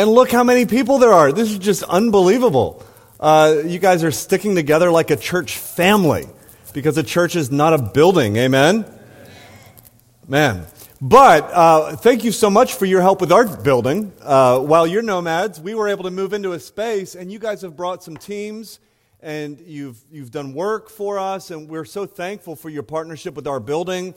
And look how many people there are. This is just unbelievable. Uh, you guys are sticking together like a church family because a church is not a building. Amen? Man. But uh, thank you so much for your help with our building. Uh, while you're nomads, we were able to move into a space, and you guys have brought some teams and you've, you've done work for us, and we're so thankful for your partnership with our building.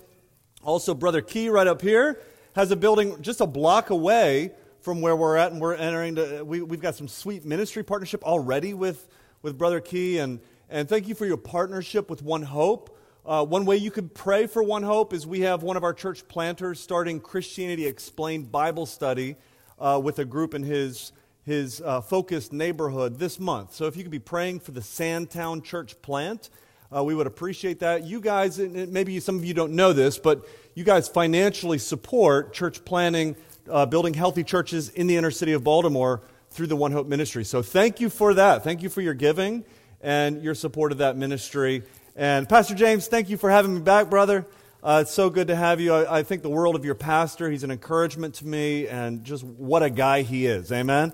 Also, Brother Key, right up here, has a building just a block away from where we're at, and we're entering. To, we, we've got some sweet ministry partnership already with, with Brother Key, and, and thank you for your partnership with One Hope. Uh, one way you could pray for One Hope is we have one of our church planters starting Christianity Explained Bible study uh, with a group in his, his uh, focused neighborhood this month. So if you could be praying for the Sandtown church plant, uh, we would appreciate that. You guys, maybe some of you don't know this, but you guys financially support church planting, uh, building healthy churches in the inner city of Baltimore through the One Hope ministry. So thank you for that. Thank you for your giving and your support of that ministry. And Pastor James, thank you for having me back, brother. Uh, it's so good to have you. I, I, think the world of your pastor. He's an encouragement to me, and just what a guy he is. Amen.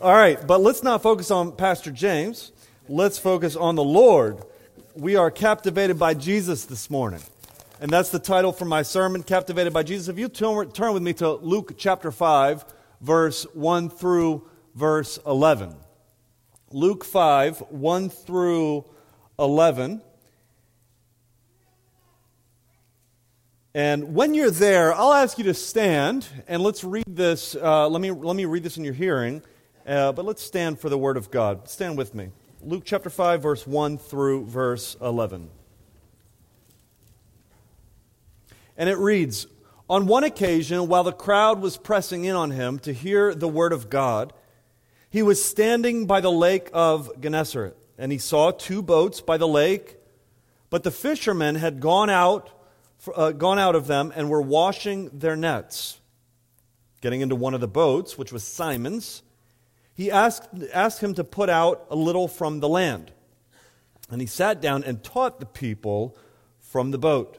All right, but let's not focus on Pastor James. Let's focus on the Lord. We are captivated by Jesus this morning. And that's the title for my sermon, Captivated by Jesus. If you turn, turn with me to Luke chapter 5, verse 1 through verse 11. Luke 5, 1 through 11. And when you're there, I'll ask you to stand and let's read this. Uh, let, me, let me read this in your hearing, uh, but let's stand for the Word of God. Stand with me. Luke chapter 5, verse 1 through verse 11. And it reads On one occasion, while the crowd was pressing in on him to hear the Word of God, he was standing by the lake of Gennesaret, and he saw two boats by the lake, but the fishermen had gone out uh, gone out of them and were washing their nets. Getting into one of the boats, which was Simon's, he asked, asked him to put out a little from the land. And he sat down and taught the people from the boat.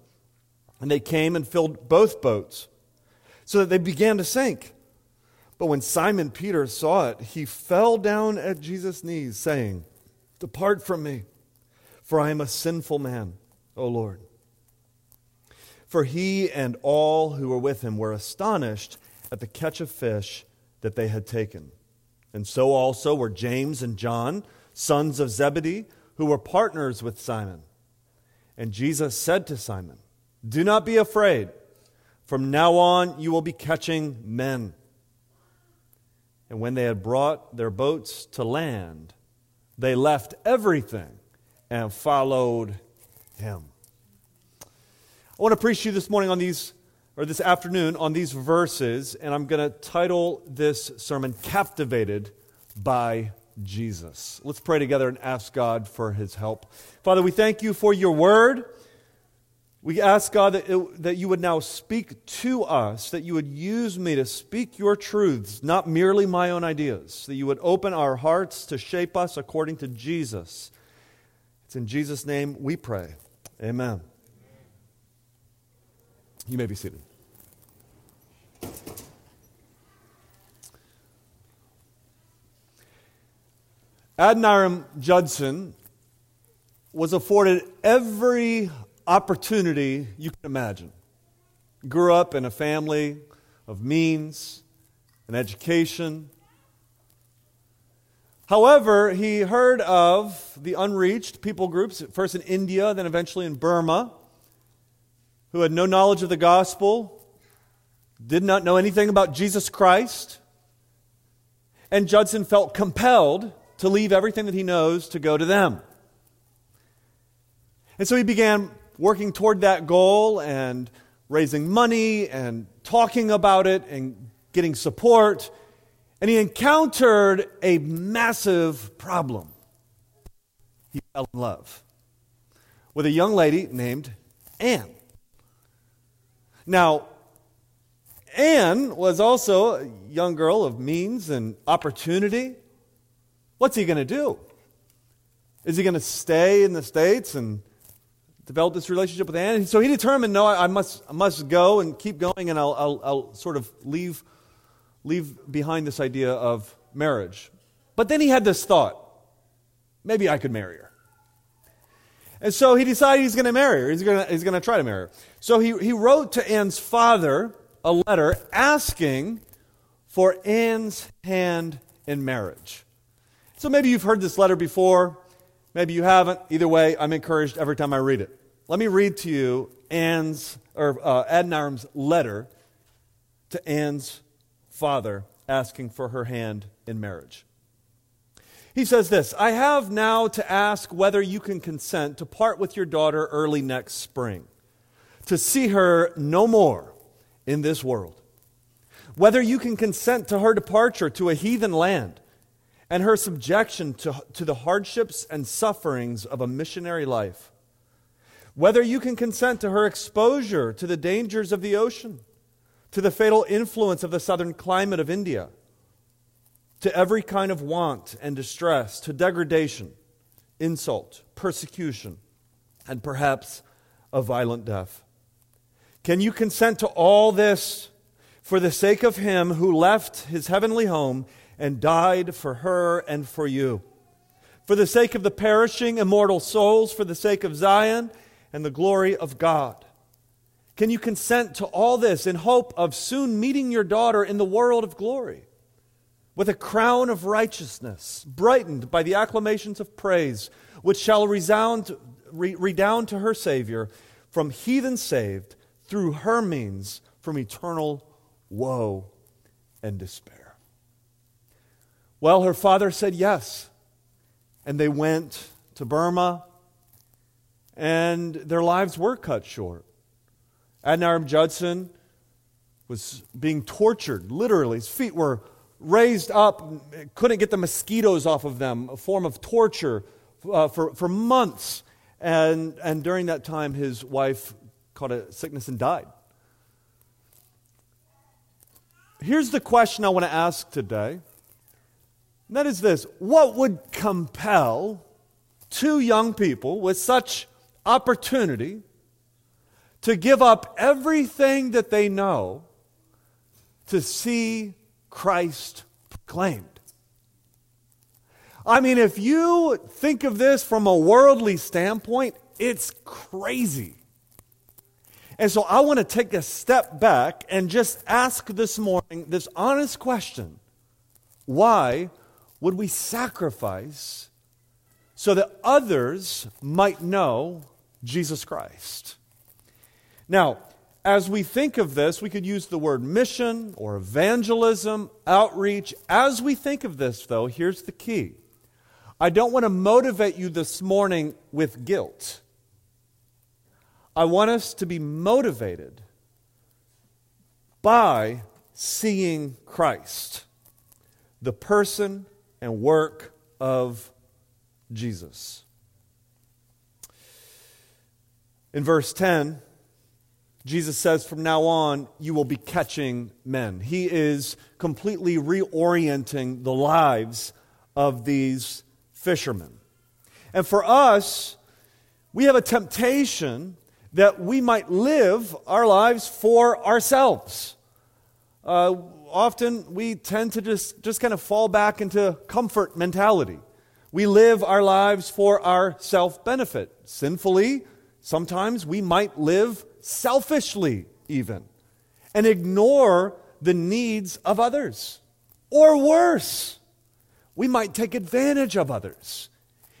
and they came and filled both boats, so that they began to sink. But when Simon Peter saw it, he fell down at Jesus' knees, saying, Depart from me, for I am a sinful man, O Lord. For he and all who were with him were astonished at the catch of fish that they had taken. And so also were James and John, sons of Zebedee, who were partners with Simon. And Jesus said to Simon, Do not be afraid. From now on, you will be catching men. And when they had brought their boats to land, they left everything and followed him. I want to preach to you this morning on these, or this afternoon, on these verses, and I'm going to title this sermon Captivated by Jesus. Let's pray together and ask God for his help. Father, we thank you for your word. We ask God that, it, that you would now speak to us, that you would use me to speak your truths, not merely my own ideas, that you would open our hearts to shape us according to Jesus. It's in Jesus' name we pray. Amen. You may be seated. Adoniram Judson was afforded every opportunity you can imagine. Grew up in a family of means and education. However, he heard of the unreached people groups, first in India, then eventually in Burma who had no knowledge of the gospel, did not know anything about Jesus Christ, and Judson felt compelled to leave everything that he knows to go to them. And so he began working toward that goal and raising money and talking about it and getting support. And he encountered a massive problem. He fell in love with a young lady named Anne. Now, Anne was also a young girl of means and opportunity. What's he going to do? Is he going to stay in the States and develop this relationship with Anne? So he determined, no, I must, I must go and keep going, and I'll, I'll, I'll sort of leave, leave behind this idea of marriage. But then he had this thought maybe I could marry her. And so he decided he's going to marry her. He's going he's to try to marry her. So he, he wrote to Anne's father a letter asking for Anne's hand in marriage. So maybe you've heard this letter before. Maybe you haven't. Either way, I'm encouraged every time I read it. Let me read to you Anne's, or uh, Adoniram's letter to Anne's father asking for her hand in marriage. He says this I have now to ask whether you can consent to part with your daughter early next spring, to see her no more in this world. Whether you can consent to her departure to a heathen land and her subjection to, to the hardships and sufferings of a missionary life. Whether you can consent to her exposure to the dangers of the ocean, to the fatal influence of the southern climate of India to every kind of want and distress, to degradation, insult, persecution, and perhaps a violent death. Can you consent to all this for the sake of him who left his heavenly home and died for her and for you? For the sake of the perishing, immortal souls, for the sake of Zion and the glory of God. Can you consent to all this in hope of soon meeting your daughter in the world of glory? with a crown of righteousness, brightened by the acclamations of praise, which shall resound, re- redound to her Savior, from heathen saved, through her means, from eternal woe and despair. Well, her father said yes, and they went to Burma, and their lives were cut short. Adoniram Judson was being tortured, literally. His feet were raised up, couldn't get the mosquitoes off of them, a form of torture uh, for, for months. And, and during that time, his wife caught a sickness and died. Here's the question I want to ask today. And that is this What would compel two young people with such opportunity to give up everything that they know to see Christ proclaimed. I mean, if you think of this from a worldly standpoint, it's crazy. And so I want to take a step back and just ask this morning this honest question Why would we sacrifice so that others might know Jesus Christ? Now, as we think of this, we could use the word mission or evangelism, outreach. As we think of this, though, here's the key I don't want to motivate you this morning with guilt. I want us to be motivated by seeing Christ, the person and work of Jesus. In verse 10, Jesus says from now on, you will be catching men. He is completely reorienting the lives of these fishermen. And for us, we have a temptation that we might live our lives for ourselves. Uh, often we tend to just, just kind of fall back into comfort mentality. We live our lives for our self benefit. Sinfully, sometimes we might live selfishly, even, and ignore the needs of others. Or worse, we might take advantage of others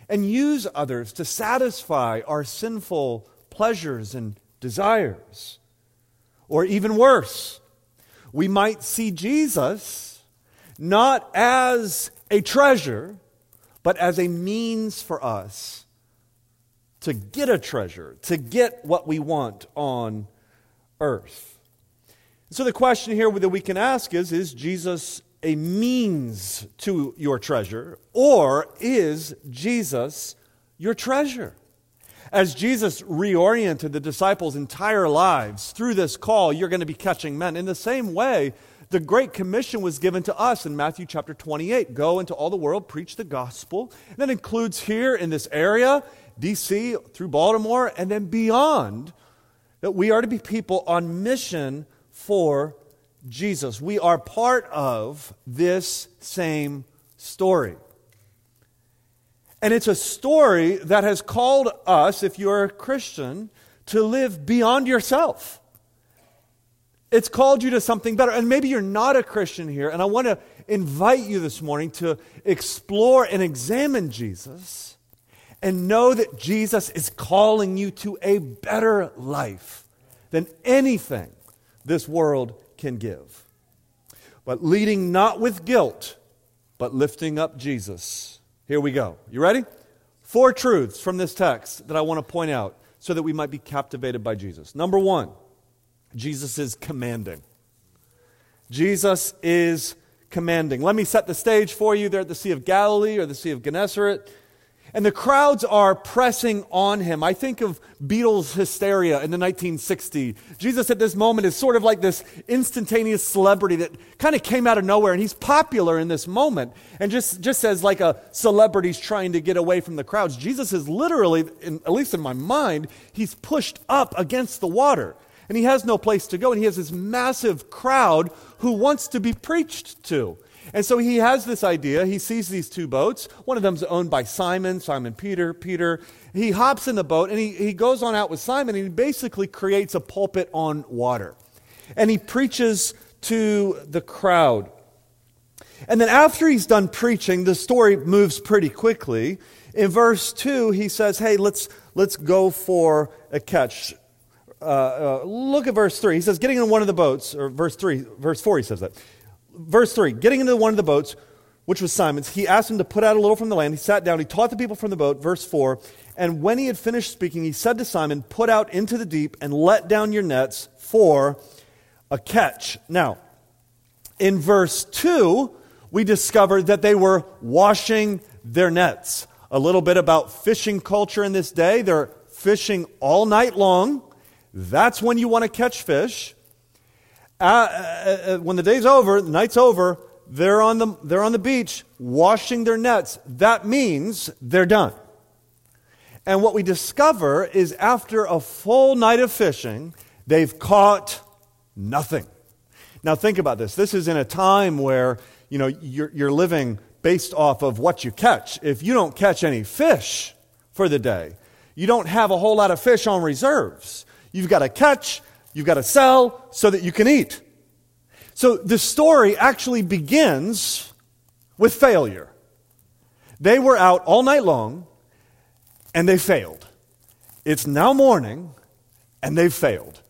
and use others to satisfy our sinful pleasures and desires. Or even worse, we might see Jesus not as a treasure, but as a means for us to get a treasure, to get what we want on earth. So the question here that we can ask is Is Jesus a means to your treasure, or is Jesus your treasure? As Jesus reoriented the disciples' entire lives through this call, you're going to be catching men. In the same way, the Great Commission was given to us in Matthew chapter 28 go into all the world, preach the gospel. And that includes here in this area, D.C., through Baltimore, and then beyond, that we are to be people on mission for Jesus. We are part of this same story. And it's a story that has called us, if you're a Christian, to live beyond yourself. It's called you to something better. And maybe you're not a Christian here, and I want to invite you this morning to explore and examine Jesus and know that Jesus is calling you to a better life than anything this world can give. But leading not with guilt, but lifting up Jesus. Here we go. You ready? Four truths from this text that I want to point out so that we might be captivated by Jesus. Number one, Jesus is commanding. Jesus is commanding. Let me set the stage for you. They're at the Sea of Galilee or the Sea of Gennesaret. And the crowds are pressing on him. I think of Beatles hysteria in the 1960s. Jesus at this moment is sort of like this instantaneous celebrity that kind of came out of nowhere, and he's popular in this moment. And just, just as like a celebrity's trying to get away from the crowds, Jesus is literally, in, at least in my mind, he's pushed up against the water. And he has no place to go, and he has this massive crowd who wants to be preached to. And so he has this idea. He sees these two boats. One of them's owned by Simon, Simon Peter, Peter. He hops in the boat and he, he goes on out with Simon and he basically creates a pulpit on water. And he preaches to the crowd. And then after he's done preaching, the story moves pretty quickly. In verse 2, he says, Hey, let's, let's go for a catch. Uh, uh, look at verse 3. He says, Getting in one of the boats, or verse 3, verse 4, he says that verse 3 getting into one of the boats, which was Simon's, he asked him to put out a little from the land. He sat down, he taught the people from the boat. Verse 4 And when he had finished speaking, he said to Simon, Put out into the deep and let down your nets for a catch. Now, in verse 2, we discover that they were washing their nets. A little bit about fishing culture in this day. They're fishing all night long. That's when you want to catch fish. Uh, uh, uh, when the day's over, the night's over, they're on, the, they're on the beach washing their nets. That means they're done. And what we discover is after a full night of fishing, they've caught nothing. Now think about this. This is in a time where, you know, you're, you're living based off of what you catch. If you don't catch any fish for the day, you don't have a whole lot of fish on reserves. You've got to catch You've got to sell so that you can eat. So the story actually begins with failure. They were out all night long and they failed. It's now morning and they've failed.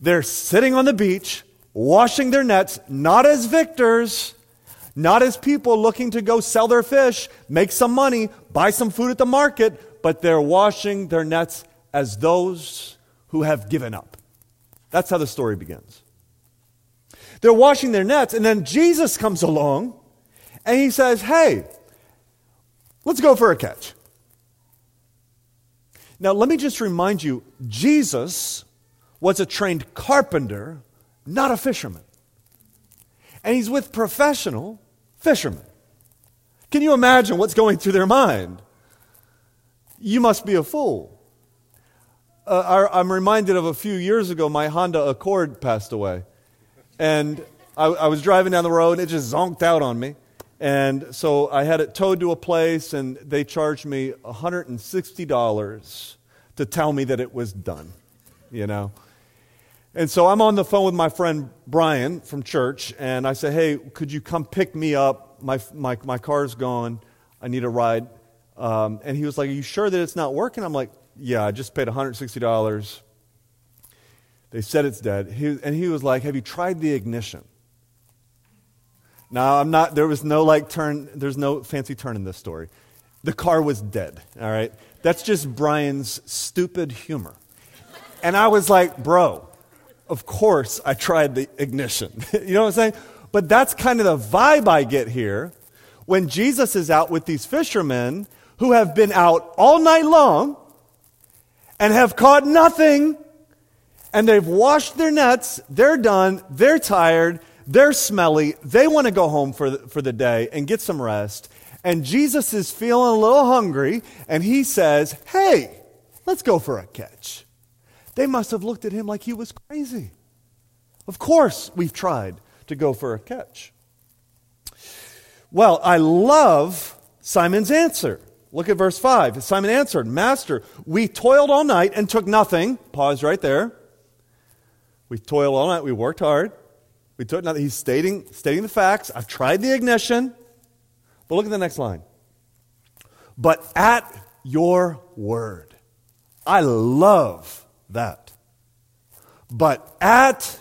They're sitting on the beach, washing their nets, not as victors, not as people looking to go sell their fish, make some money, buy some food at the market, but they're washing their nets as those who have given up. That's how the story begins. They're washing their nets, and then Jesus comes along and he says, Hey, let's go for a catch. Now, let me just remind you Jesus was a trained carpenter, not a fisherman. And he's with professional fishermen. Can you imagine what's going through their mind? You must be a fool uh, I'm reminded of a few years ago, my Honda Accord passed away. And I, I, was driving down the road, and it just zonked out on me. And so I had it towed to a place, and they charged me $160 to tell me that it was done, you know. And so I'm on the phone with my friend Brian from church, and I say, hey, could you come pick me up? My, my, my car's gone. I need a ride. Um, and he was like, are you sure that it's not working? I'm like, yeah, I just paid $160. They said it's dead. He, and he was like, Have you tried the ignition? Now, I'm not, there was no like turn, there's no fancy turn in this story. The car was dead, all right? That's just Brian's stupid humor. And I was like, Bro, of course I tried the ignition. you know what I'm saying? But that's kind of the vibe I get here when Jesus is out with these fishermen who have been out all night long and have caught nothing. And they've washed their nets. They're done. They're tired. They're smelly. They want to go home for the, for the day and get some rest. And Jesus is feeling a little hungry. And he says, Hey, let's go for a catch. They must have looked at him like he was crazy. Of course, we've tried to go for a catch. Well, I love Simon's answer. Look at verse 5. Simon answered, Master, we toiled all night and took nothing. Pause right there. We toiled all night, we worked hard. We took nothing. He's stating, stating the facts. I've tried the ignition. But look at the next line. But at your word. I love that. But at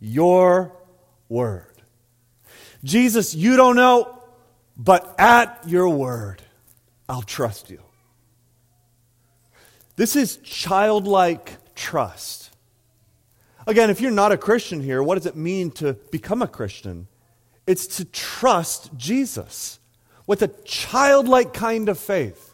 your word. Jesus, you don't know, but at your word, I'll trust you. This is childlike trust. Again, if you're not a Christian here, what does it mean to become a Christian? It's to trust Jesus with a childlike kind of faith.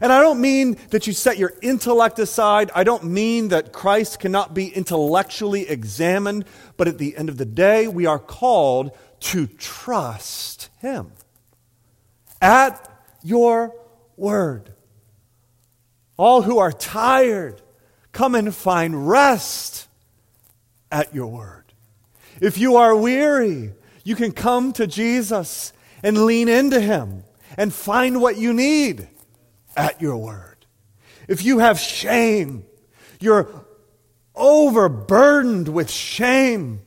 And I don't mean that you set your intellect aside. I don't mean that Christ cannot be intellectually examined. But at the end of the day, we are called to trust Him. At your word. All who are tired, come and find rest at your word. If you are weary, you can come to Jesus and lean into Him and find what you need at your word. If you have shame, you're overburdened with shame.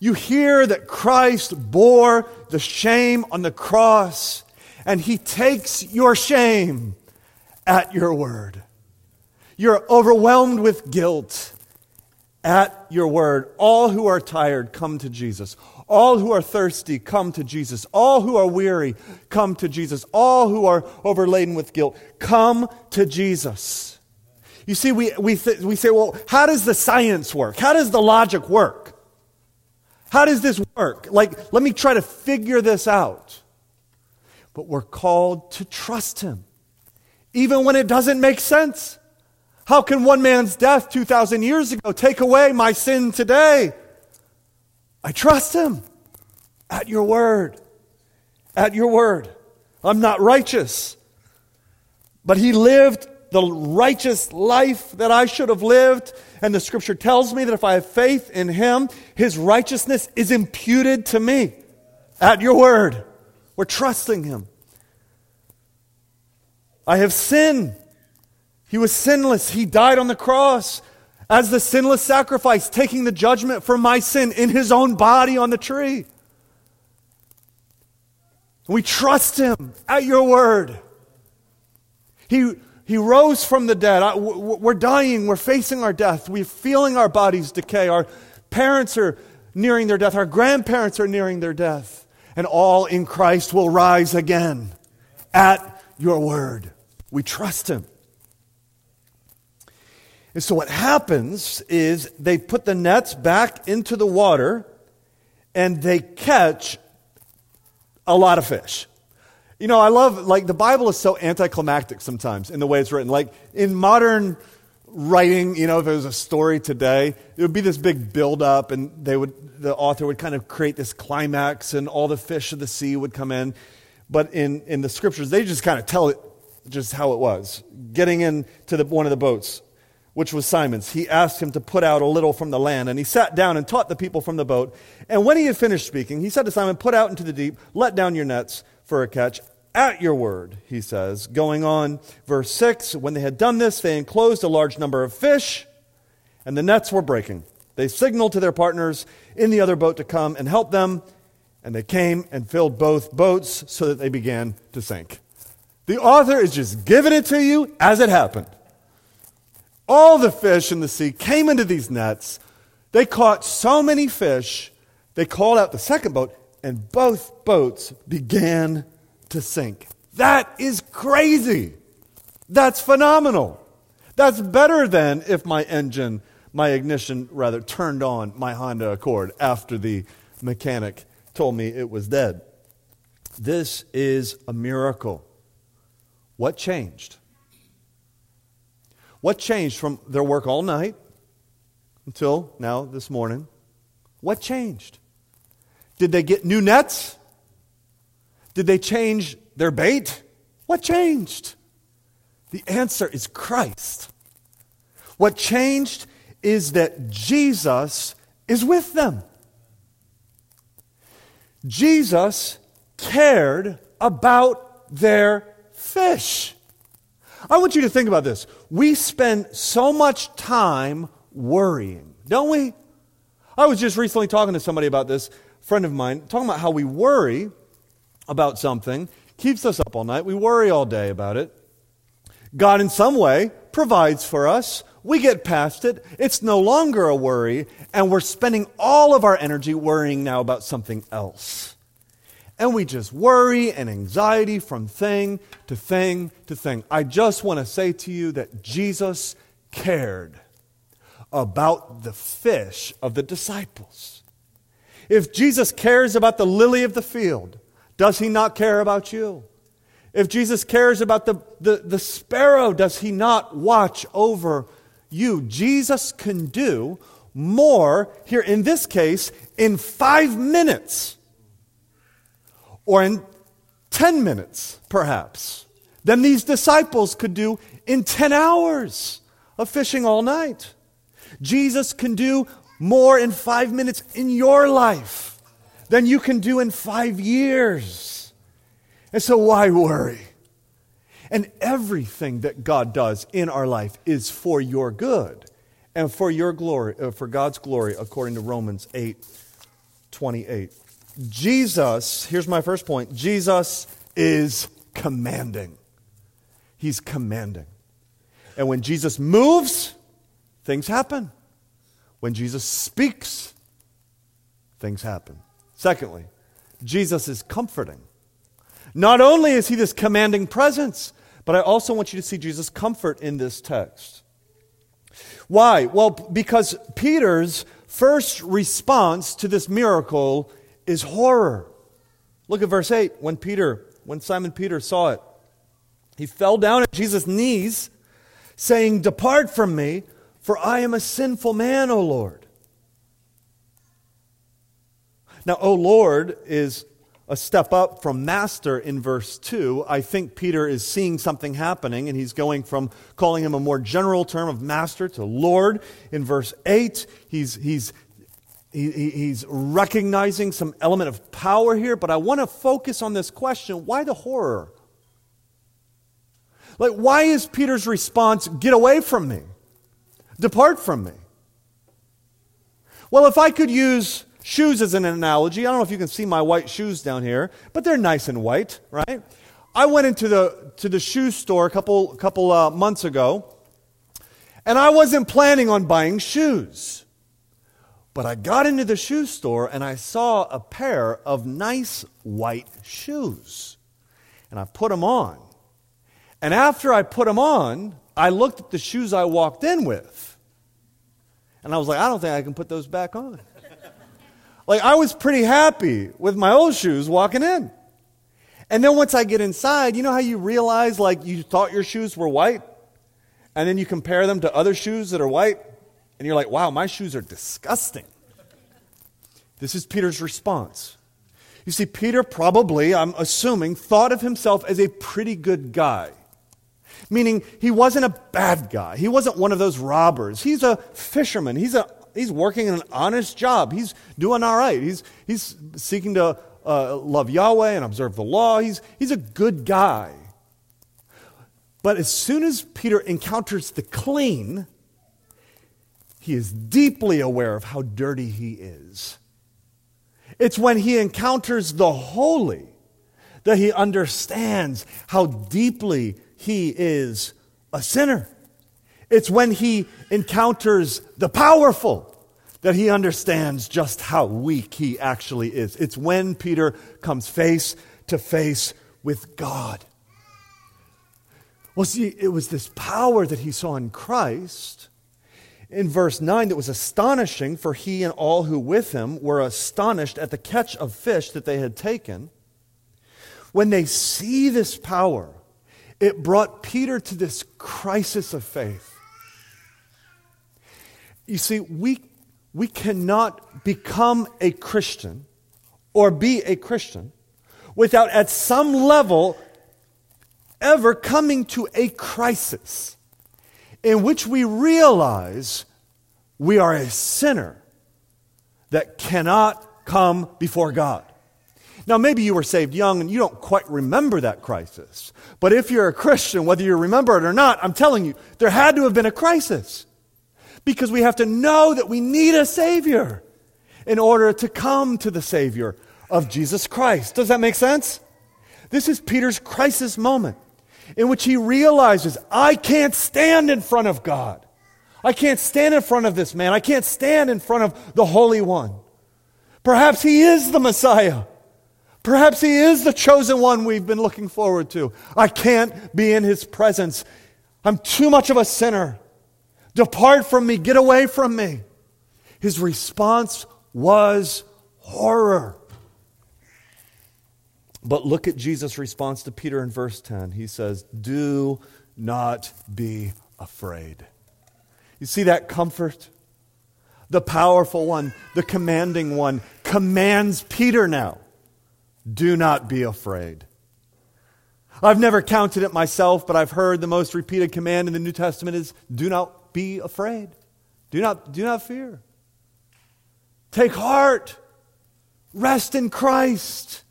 You hear that Christ bore the shame on the cross, and he takes your shame at your word. You're overwhelmed with guilt at your word. All who are tired, come to Jesus. All who are thirsty, come to Jesus. All who are weary, come to Jesus. All who are overladen with guilt, come to Jesus. You see, we, we, th- we say, well, how does the science work? How does the logic work? How does this work? Like, let me try to figure this out. But we're called to trust Him, even when it doesn't make sense. How can one man's death 2,000 years ago take away my sin today? I trust him at your word. At your word. I'm not righteous. But he lived the righteous life that I should have lived. And the scripture tells me that if I have faith in him, his righteousness is imputed to me. At your word. We're trusting him. I have sinned. He was sinless. He died on the cross as the sinless sacrifice, taking the judgment for my sin in his own body on the tree. We trust him at your word. He, he rose from the dead. we're dying. We're facing our death. We're feeling our bodies decay. Our parents are nearing their death. Our grandparents are nearing their death. And all in Christ will rise again at your word. We trust him. And so what happens is they put the nets back into the water and they catch a lot of fish. You know, I love, like, the Bible is so anticlimactic sometimes in the way it's written. Like, in modern writing, you know, if it was a story today, it would be this big build-up, and they would, the author would kind of create this climax, and all the fish of the sea would come in. But in, in the scriptures, they just kind of tell it just how it was. Getting into the, one of the boats, which was Simon's, he asked him to put out a little from the land, and he sat down and taught the people from the boat. And when he had finished speaking, he said to Simon, Put out into the deep, let down your nets for a catch. At your word, he says. Going on, verse 6 When they had done this, they enclosed a large number of fish, and the nets were breaking. They signaled to their partners in the other boat to come and help them, and they came and filled both boats so that they began to sink. The author is just giving it to you as it happened. All the fish in the sea came into these nets. They caught so many fish, they called out the second boat, and both boats began to sink. That is crazy. That's phenomenal. That's better than if my engine, my ignition rather, turned on my Honda Accord after the mechanic told me it was dead. This is a miracle. What changed? What changed from their work all night until now this morning? What changed? Did they get new nets? Did they change their bait? What changed? The answer is Christ. What changed is that Jesus is with them. Jesus cared about their fish. I want you to think about this. We spend so much time worrying, don't we? I was just recently talking to somebody about this, friend of mine, talking about how we worry about something, keeps us up all night. We worry all day about it. God, in some way, provides for us. We get past it. It's no longer a worry, and we're spending all of our energy worrying now about something else. And we just worry and anxiety from thing to thing to thing. I just want to say to you that Jesus cared about the fish of the disciples. If Jesus cares about the lily of the field, does he not care about you? If Jesus cares about the, the, the sparrow, does he not watch over you? Jesus can do more here in this case in five minutes or in 10 minutes, perhaps, than these disciples could do in 10 hours of fishing all night. Jesus can do more in five minutes in your life than you can do in five years. And so, why worry? And everything that God does in our life is for your good and for your glory, uh, for God's glory, according to Romans 8 28. Jesus, here's my first point Jesus is commanding. He's commanding. And when Jesus moves, things happen. When Jesus speaks, things happen. Secondly, Jesus is comforting. Not only is he this commanding presence, but I also want you to see Jesus' comfort in this text. Why? Well, because Peter's first response to this miracle is horror. Look at verse 8. When Peter, when Simon Peter saw it, he fell down at Jesus' knees, saying, Depart from me, for I am a sinful man, O Lord. Now, O Lord is a step up from master in verse 2, I think Peter is seeing something happening and he's going from calling him a more general term of master to Lord. In verse 8, he's, he's, he, he's recognizing some element of power here, but I want to focus on this question why the horror? Like, why is Peter's response, get away from me? Depart from me? Well, if I could use Shoes as an analogy. I don't know if you can see my white shoes down here, but they're nice and white, right? I went into the, to the shoe store a couple, couple uh, months ago, and I wasn't planning on buying shoes. But I got into the shoe store and I saw a pair of nice white shoes. And I put them on. And after I put them on, I looked at the shoes I walked in with. And I was like, I don't think I can put those back on. Like, I was pretty happy with my old shoes walking in. And then once I get inside, you know how you realize, like, you thought your shoes were white? And then you compare them to other shoes that are white? And you're like, wow, my shoes are disgusting. This is Peter's response. You see, Peter probably, I'm assuming, thought of himself as a pretty good guy. Meaning, he wasn't a bad guy. He wasn't one of those robbers. He's a fisherman. He's a he's working an honest job. He's doing all right. He's, he's seeking to uh, love Yahweh and observe the law. He's, he's a good guy. But as soon as Peter encounters the clean, he is deeply aware of how dirty he is. It's when he encounters the holy that he understands how deeply he is a sinner. It's when he encounters the powerful that he understands just how weak he actually is. It's when Peter comes face to face with God. Well, see, it was this power that he saw in Christ. in verse 9 that was astonishing, for he and all who with him were astonished at the catch of fish that they had taken. When they see this power, it brought Peter to this crisis of faith. You see, we, we cannot become a Christian or be a Christian without, at some level, ever coming to a crisis in which we realize we are a sinner that cannot come before God. Now, maybe you were saved young and you don't quite remember that crisis. But if you're a Christian, whether you remember it or not, I'm telling you, there had to have been a crisis. Because we have to know that we need a Savior in order to come to the Savior of Jesus Christ. Does that make sense? This is Peter's crisis moment in which he realizes, I can't stand in front of God. I can't stand in front of this man. I can't stand in front of the Holy One. Perhaps he is the Messiah. Perhaps he is the chosen one we've been looking forward to. I can't be in his presence. I'm too much of a sinner. Depart from me. Get away from me. His response was horror. But look at Jesus' response to Peter in verse 10. He says, Do not be afraid. You see that comfort? The powerful one, the commanding one, commands Peter now do not be afraid. I've never counted it myself, but I've heard the most repeated command in the New Testament is do not be afraid. Do not, do not fear. Take heart. Rest in Christ.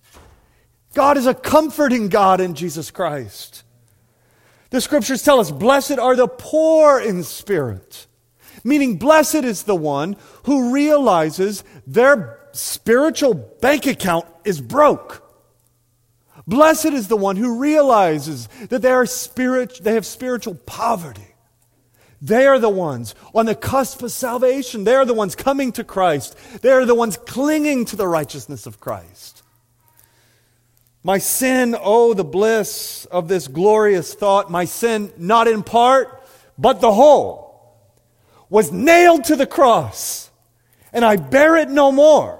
God is a comforting God in Jesus Christ. The scriptures tell us, blessed are the poor in spirit. Meaning, blessed is the one who realizes their spiritual bank account is broke. Blessed is the one who realizes that they, are spirit, they have spiritual poverty. They are the ones on the cusp of salvation. They are the ones coming to Christ. They are the ones clinging to the righteousness of Christ. My sin, oh, the bliss of this glorious thought. My sin, not in part, but the whole, was nailed to the cross, and I bear it no more.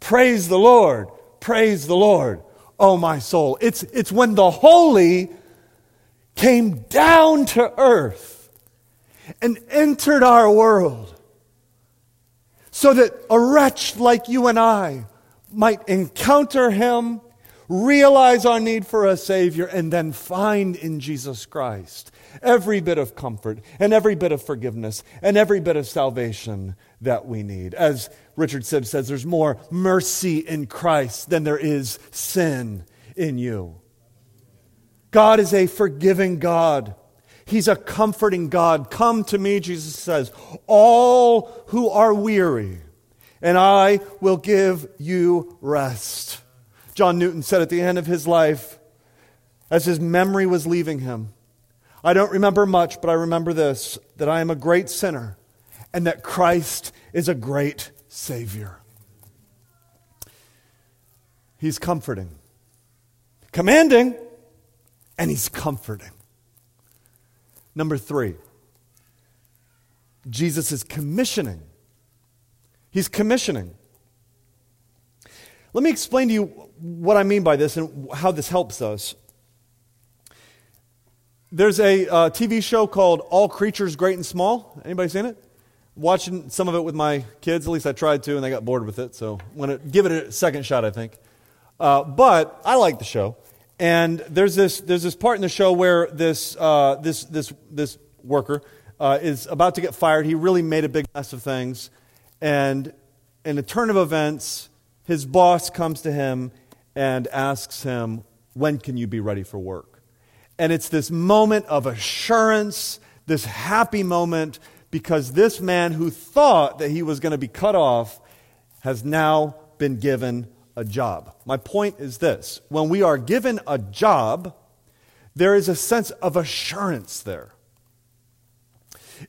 Praise the Lord, praise the Lord, oh, my soul. It's, it's when the holy came down to earth and entered our world so that a wretch like you and I might encounter him realize our need for a Savior, and then find in Jesus Christ every bit of comfort and every bit of forgiveness and every bit of salvation that we need. As Richard Sibbes says, there's more mercy in Christ than there is sin in you. God is a forgiving God. He's a comforting God. Come to me, Jesus says, all who are weary, and I will give you rest. John Newton said at the end of his life, as his memory was leaving him, I don't remember much, but I remember this that I am a great sinner and that Christ is a great Savior. He's comforting, commanding, and He's comforting. Number three, Jesus is commissioning. He's commissioning. Let me explain to you what I mean by this and how this helps us. There's a uh, TV show called All Creatures Great and Small. Anybody seen it? Watching some of it with my kids. At least I tried to, and they got bored with it. So I'm going to give it a second shot, I think. Uh, but I like the show. And there's this, there's this part in the show where this, uh, this, this, this worker uh, is about to get fired. He really made a big mess of things. And in a turn of events, his boss comes to him and asks him, When can you be ready for work? And it's this moment of assurance, this happy moment, because this man who thought that he was going to be cut off has now been given a job. My point is this when we are given a job, there is a sense of assurance there.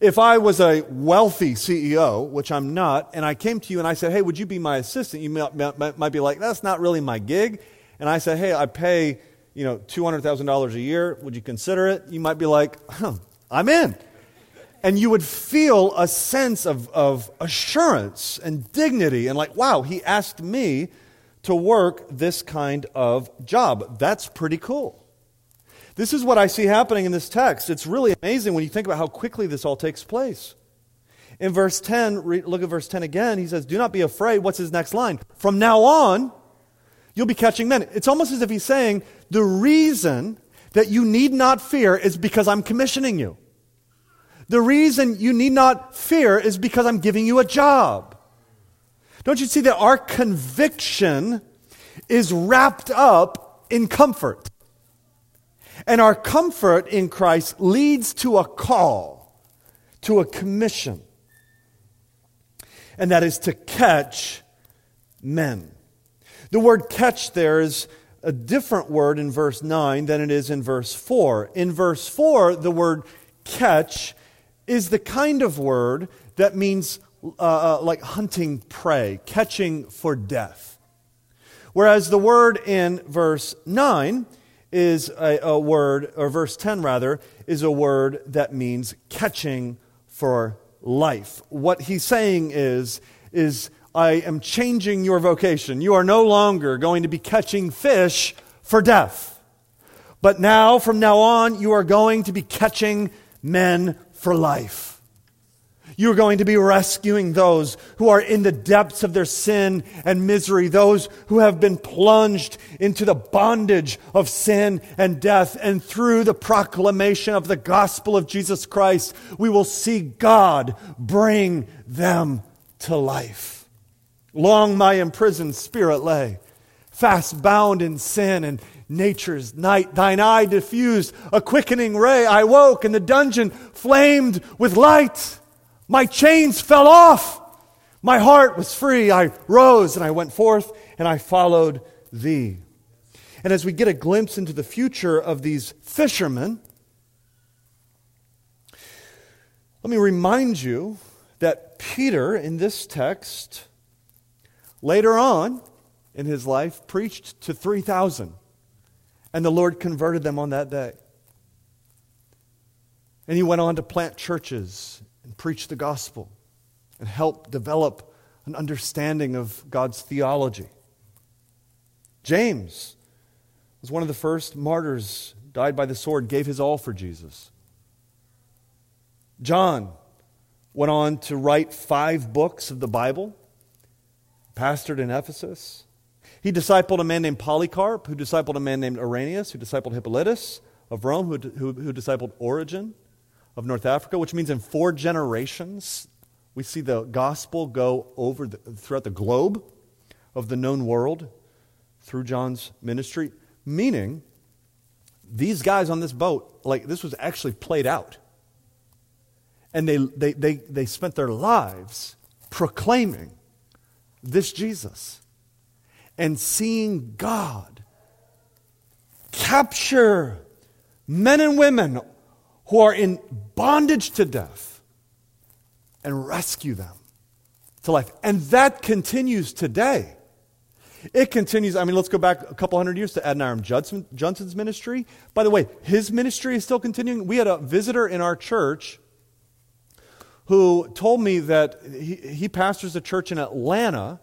If I was a wealthy CEO, which I'm not, and I came to you and I said, hey, would you be my assistant? You might, might, might be like, that's not really my gig. And I said, hey, I pay, you know, $200,000 a year. Would you consider it? You might be like, huh, I'm in. And you would feel a sense of, of assurance and dignity and like, wow, he asked me to work this kind of job. That's pretty cool. This is what I see happening in this text. It's really amazing when you think about how quickly this all takes place. In verse 10, look at verse 10 again. He says, Do not be afraid. What's his next line? From now on, you'll be catching men. It's almost as if he's saying, The reason that you need not fear is because I'm commissioning you. The reason you need not fear is because I'm giving you a job. Don't you see that our conviction is wrapped up in comfort? And our comfort in Christ leads to a call, to a commission. And that is to catch men. The word catch there is a different word in verse 9 than it is in verse 4. In verse 4, the word catch is the kind of word that means uh, uh, like hunting prey, catching for death. Whereas the word in verse 9 is a, a word, or verse 10 rather, is a word that means catching for life. What he's saying is, is I am changing your vocation. You are no longer going to be catching fish for death. But now, from now on, you are going to be catching men for life. You're going to be rescuing those who are in the depths of their sin and misery, those who have been plunged into the bondage of sin and death. And through the proclamation of the gospel of Jesus Christ, we will see God bring them to life. Long my imprisoned spirit lay, fast bound in sin and nature's night. Thine eye diffused a quickening ray. I woke, and the dungeon flamed with light. My chains fell off. My heart was free. I rose and I went forth and I followed thee. And as we get a glimpse into the future of these fishermen, let me remind you that Peter, in this text, later on in his life, preached to 3,000 and the Lord converted them on that day. And he went on to plant churches preach the gospel and help develop an understanding of God's theology. James was one of the first martyrs, died by the sword, gave his all for Jesus. John went on to write five books of the Bible, pastored in Ephesus. He discipled a man named Polycarp, who discipled a man named Irenaeus, who discipled Hippolytus of Rome, who, who, who discipled Origen of North Africa, which means in four generations, we see the gospel go over the, throughout the globe of the known world through John's ministry, meaning these guys on this boat, like this was actually played out. And they, they, they, they spent their lives proclaiming this Jesus and seeing God capture men and women who are in bondage to death and rescue them to life. And that continues today. It continues. I mean, let's go back a couple hundred years to Adoniram Judson, Judson's ministry. By the way, his ministry is still continuing. We had a visitor in our church who told me that he, he pastors a church in Atlanta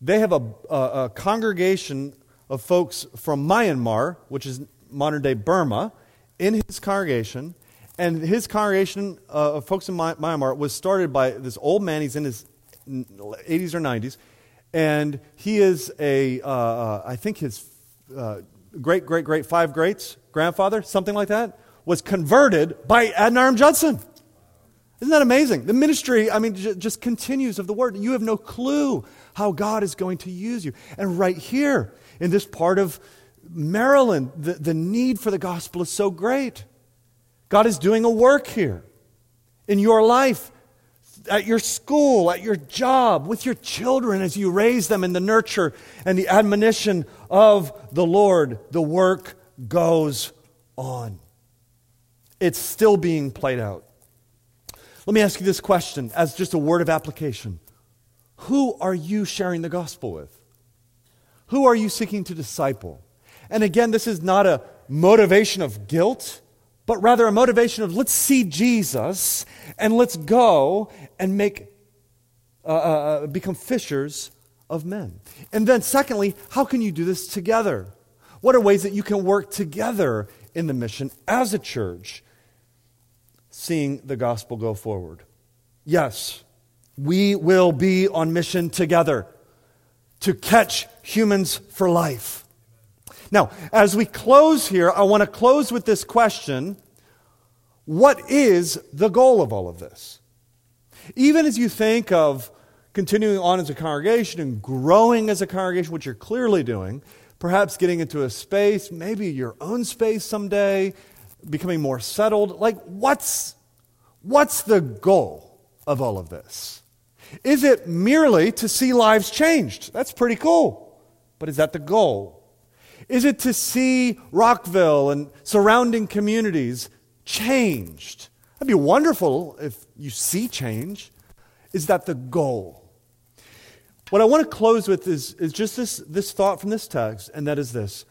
they have a, a, a congregation of folks from Myanmar, which is modern day Burma, in his congregation. And his congregation uh, of folks in Myanmar was started by this old man. He's in his 80s or 90s. And he is a, uh, uh, I think his uh, great, great, great, five greats grandfather, something like that, was converted by Adoniram Judson. Isn't that amazing? The ministry, I mean, just continues of the word. You have no clue how God is going to use you. And right here in this part of Maryland, the, the need for the gospel is so great. God is doing a work here in your life, at your school, at your job, with your children as you raise them in the nurture and the admonition of the Lord. The work goes on. It's still being played out. Let me ask you this question as just a word of application Who are you sharing the gospel with? Who are you seeking to disciple? And again, this is not a motivation of guilt, but rather a motivation of let's see Jesus and let's go and make, uh, uh, uh, become fishers of men. And then, secondly, how can you do this together? What are ways that you can work together in the mission as a church, seeing the gospel go forward? Yes, we will be on mission together to catch humans for life. Now, as we close here, I want to close with this question What is the goal of all of this? Even as you think of continuing on as a congregation and growing as a congregation, which you're clearly doing, perhaps getting into a space, maybe your own space someday, becoming more settled. Like, what's, what's the goal of all of this? Is it merely to see lives changed? That's pretty cool. But is that the goal? Is it to see Rockville and surrounding communities changed? That'd be wonderful if you see change. Is that the goal? What I want to close with is, is just this, this thought from this text, and that is this.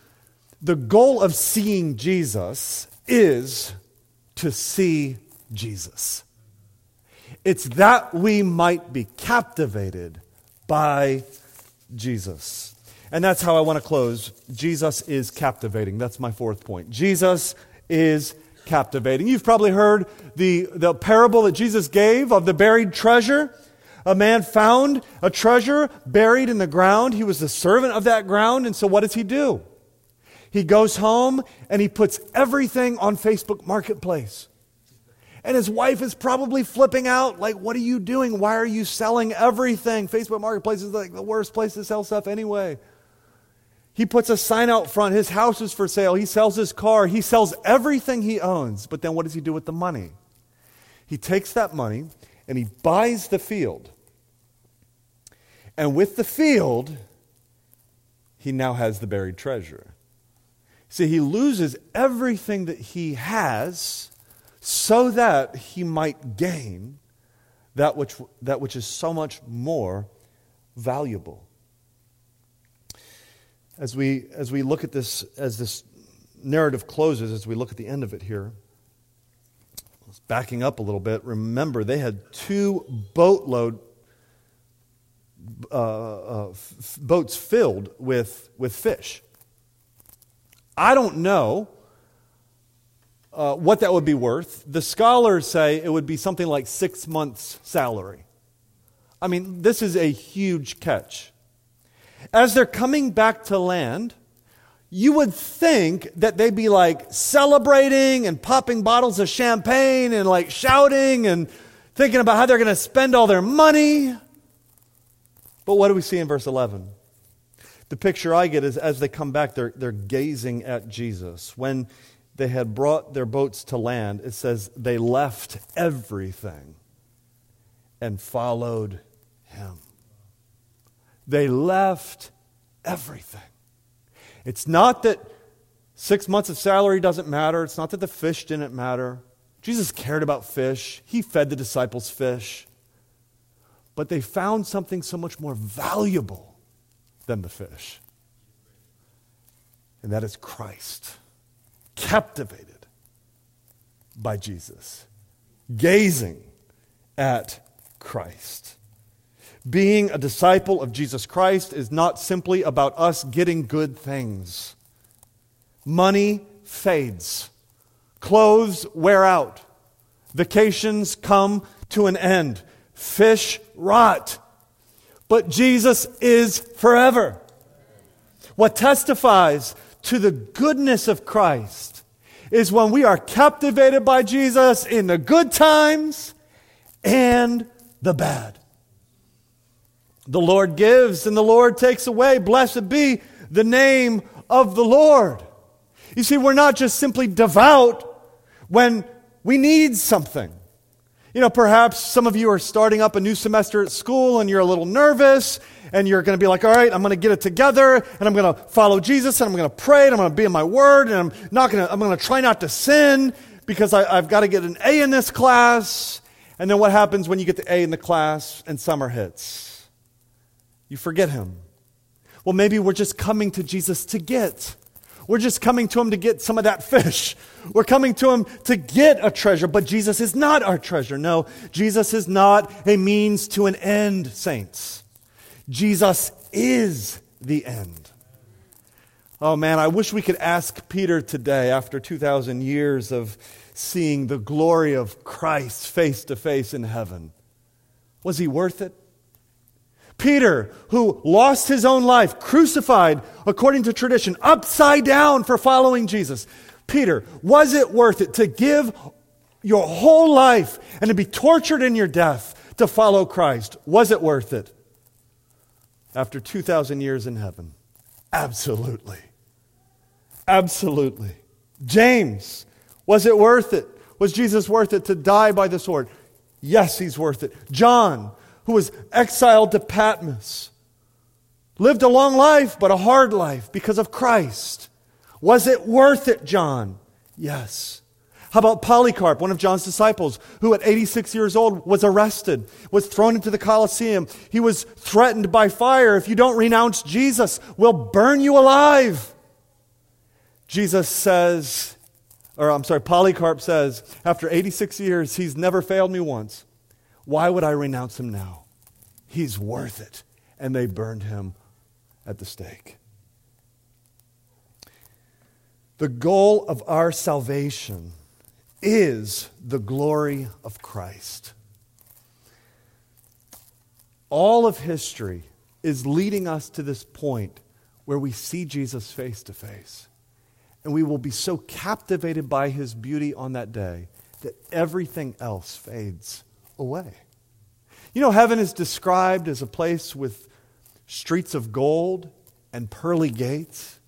The goal of seeing Jesus is to see Jesus. It's that we might be captivated by Jesus. And that's how I want to close. Jesus is captivating. That's my fourth point. Jesus is captivating. You've probably heard the, the parable that Jesus gave of the buried treasure. A man found a treasure buried in the ground. He was the servant of that ground. And so what does he do? He goes home and he puts everything on Facebook Marketplace. And his wife is probably flipping out, like, what are you doing? Why are you selling everything? Facebook Marketplace is like the worst place to sell stuff anyway. He puts a sign out front. His house is for sale. He sells his car. He sells everything he owns. But then what does he do with the money? He takes that money and he buys the field. And with the field, he now has the buried treasure. See, he loses everything that he has so that he might gain that which, that which is so much more valuable. As we, as we look at this, as this narrative closes, as we look at the end of it here, backing up a little bit, remember they had two boatload uh, uh, f- boats filled with, with fish. I don't know uh, what that would be worth. The scholars say it would be something like six months' salary. I mean, this is a huge catch. As they're coming back to land, you would think that they'd be like celebrating and popping bottles of champagne and like shouting and thinking about how they're going to spend all their money. But what do we see in verse 11? The picture I get is as they come back, they're, they're gazing at Jesus. When they had brought their boats to land, it says they left everything and followed him. They left everything. It's not that six months of salary doesn't matter. It's not that the fish didn't matter. Jesus cared about fish, he fed the disciples fish. But they found something so much more valuable than the fish, and that is Christ. Captivated by Jesus, gazing at Christ. Being a disciple of Jesus Christ is not simply about us getting good things. Money fades, clothes wear out, vacations come to an end, fish rot. But Jesus is forever. What testifies to the goodness of Christ is when we are captivated by Jesus in the good times and the bad. The Lord gives and the Lord takes away. Blessed be the name of the Lord. You see, we're not just simply devout when we need something. You know, perhaps some of you are starting up a new semester at school and you're a little nervous and you're going to be like, all right, I'm going to get it together and I'm going to follow Jesus and I'm going to pray and I'm going to be in my word and I'm not going to, I'm going to try not to sin because I, I've got to get an A in this class. And then what happens when you get the A in the class and summer hits? You forget him. Well, maybe we're just coming to Jesus to get. we're just coming to him to get some of that fish. We're coming to him to get a treasure, but Jesus is not our treasure. No, Jesus is not a means to an end, saints. Jesus is the end. Oh man, I wish we could ask Peter today, after 2,000 years of seeing the glory of Christ face to face in heaven, was he worth it? Peter, who lost his own life, crucified according to tradition, upside down for following Jesus. Peter, was it worth it to give your whole life and to be tortured in your death to follow Christ? Was it worth it? After 2,000 years in heaven, absolutely. Absolutely. James, was it worth it? Was Jesus worth it to die by the sword? Yes, he's worth it. John, who was exiled to Patmos, lived a long life, but a hard life because of Christ. Was it worth it, John? Yes. How about Polycarp, one of John's disciples, who at 86 years old was arrested, was thrown into the Colosseum. He was threatened by fire. If you don't renounce Jesus, we'll burn you alive. Jesus says, or I'm sorry, Polycarp says, after 86 years, he's never failed me once. Why would I renounce him now? He's worth it. And they burned him at the stake. The goal of our salvation is the glory of Christ. All of history is leading us to this point where we see Jesus face to face. And we will be so captivated by his beauty on that day that everything else fades away. You know, heaven is described as a place with streets of gold and pearly gates.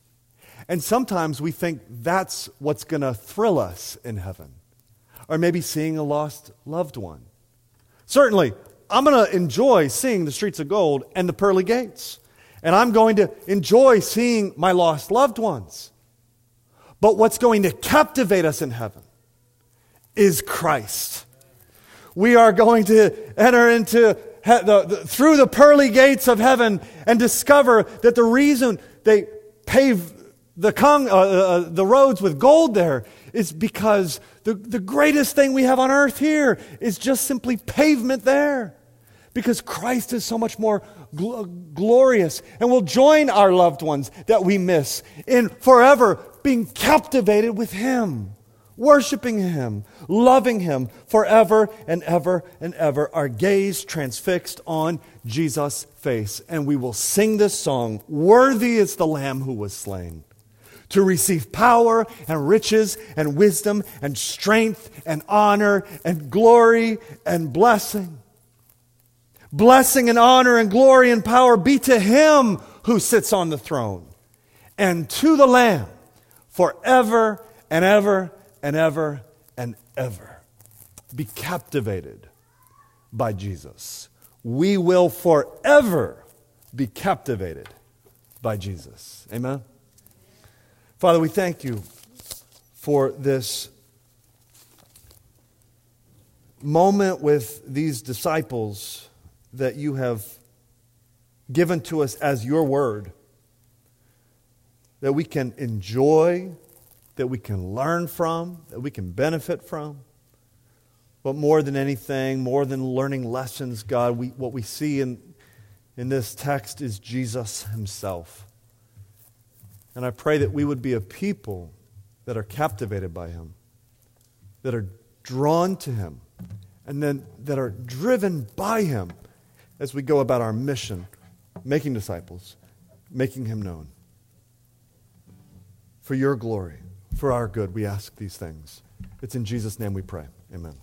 And sometimes we think that's what's going to thrill us in heaven, or maybe seeing a lost loved one. Certainly, I'm going to enjoy seeing the streets of gold and the pearly gates. And I'm going to enjoy seeing my lost loved ones. But what's going to captivate us in heaven is Christ we are going to enter into he- the, the, through the pearly gates of heaven and discover that the reason they pave the, con- uh, uh, uh, the roads with gold there is because the, the greatest thing we have on earth here is just simply pavement there. Because Christ is so much more gl- glorious and will join our loved ones that we miss in forever being captivated with Him worshiping Him, loving Him forever and ever and ever, our gaze transfixed on Jesus' face. And we will sing this song Worthy is the Lamb who was slain. To receive power and riches and wisdom and strength and honor and glory and blessing. Blessing and honor and glory and power be to Him who sits on the throne and to the Lamb forever and ever and ever and ever. Be captivated by Jesus. We will forever be captivated by Jesus. Amen. Father, we thank you for this moment with these disciples that you have given to us as your word, that we can enjoy that we can learn from, that we can benefit from. But more than anything, more than learning lessons, God, we, what we see in, in this text is Jesus himself. And I pray that we would be a people that are captivated by him, that are drawn to him, and then that are driven by him as we go about our mission, making disciples, making him known. For your glory for our good, we ask these things. It's in Jesus' name we pray. Amen.